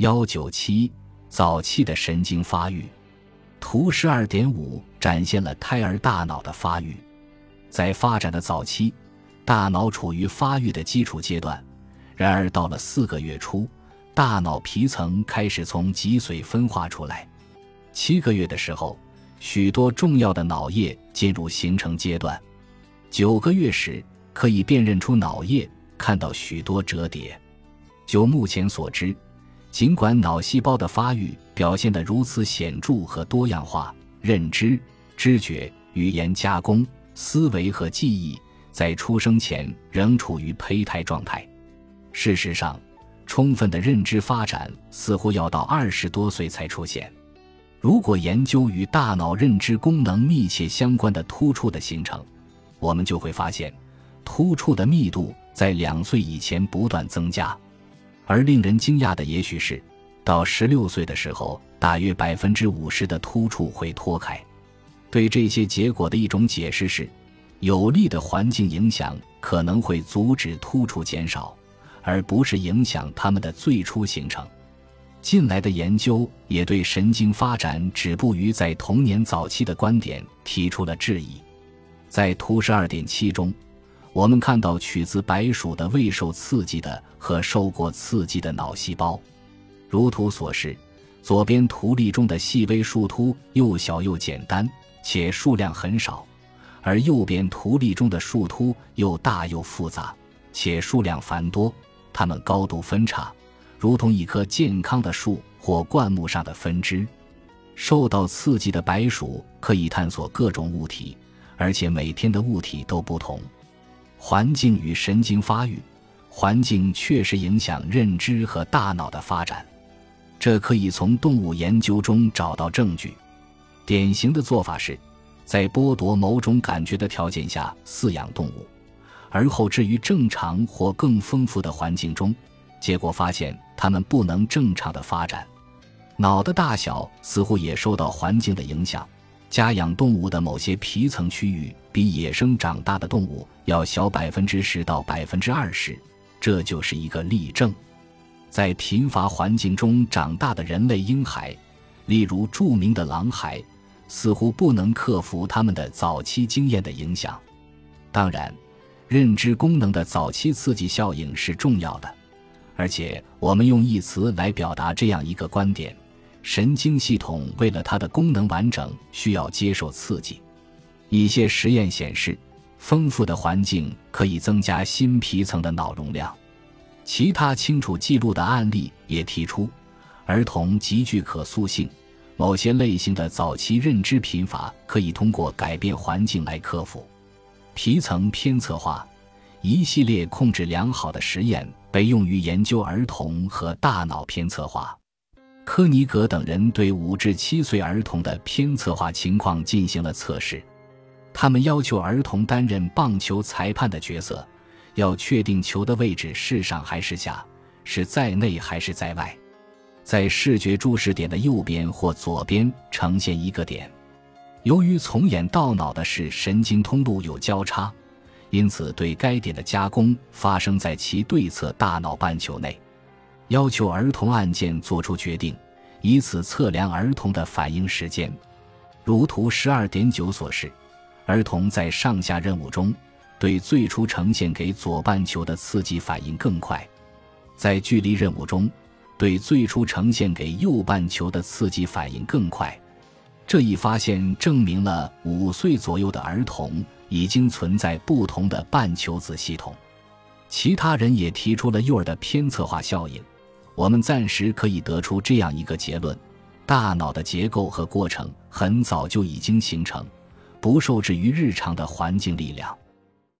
幺九七早期的神经发育，图十二点五展现了胎儿大脑的发育。在发展的早期，大脑处于发育的基础阶段。然而到了四个月初，大脑皮层开始从脊髓分化出来。七个月的时候，许多重要的脑叶进入形成阶段。九个月时，可以辨认出脑叶，看到许多折叠。就目前所知。尽管脑细胞的发育表现得如此显著和多样化，认知、知觉、语言加工、思维和记忆在出生前仍处于胚胎状态。事实上，充分的认知发展似乎要到二十多岁才出现。如果研究与大脑认知功能密切相关的突触的形成，我们就会发现，突触的密度在两岁以前不断增加。而令人惊讶的，也许是到十六岁的时候，大约百分之五十的突触会脱开。对这些结果的一种解释是，有利的环境影响可能会阻止突触减少，而不是影响它们的最初形成。近来的研究也对神经发展止步于在童年早期的观点提出了质疑。在图十二点七中。我们看到取自白鼠的未受刺激的和受过刺激的脑细胞，如图所示，左边图例中的细微树突又小又简单，且数量很少；而右边图例中的树突又大又复杂，且数量繁多。它们高度分叉，如同一棵健康的树或灌木上的分支。受到刺激的白鼠可以探索各种物体，而且每天的物体都不同。环境与神经发育，环境确实影响认知和大脑的发展，这可以从动物研究中找到证据。典型的做法是，在剥夺某种感觉的条件下饲养动物，而后置于正常或更丰富的环境中，结果发现它们不能正常的发展。脑的大小似乎也受到环境的影响。家养动物的某些皮层区域比野生长大的动物要小百分之十到百分之二十，这就是一个例证。在贫乏环境中长大的人类婴孩，例如著名的狼孩，似乎不能克服他们的早期经验的影响。当然，认知功能的早期刺激效应是重要的，而且我们用一词来表达这样一个观点。神经系统为了它的功能完整，需要接受刺激。一些实验显示，丰富的环境可以增加新皮层的脑容量。其他清楚记录的案例也提出，儿童极具可塑性，某些类型的早期认知贫乏可以通过改变环境来克服。皮层偏侧化，一系列控制良好的实验被用于研究儿童和大脑偏侧化。科尼格等人对五至七岁儿童的偏侧化情况进行了测试，他们要求儿童担任棒球裁判的角色，要确定球的位置是上还是下，是在内还是在外。在视觉注视点的右边或左边呈现一个点，由于从眼到脑的视神经通路有交叉，因此对该点的加工发生在其对侧大脑半球内。要求儿童案件做出决定，以此测量儿童的反应时间。如图十二点九所示，儿童在上下任务中对最初呈现给左半球的刺激反应更快，在距离任务中对最初呈现给右半球的刺激反应更快。这一发现证明了五岁左右的儿童已经存在不同的半球子系统。其他人也提出了幼儿的偏侧化效应。我们暂时可以得出这样一个结论：大脑的结构和过程很早就已经形成，不受制于日常的环境力量。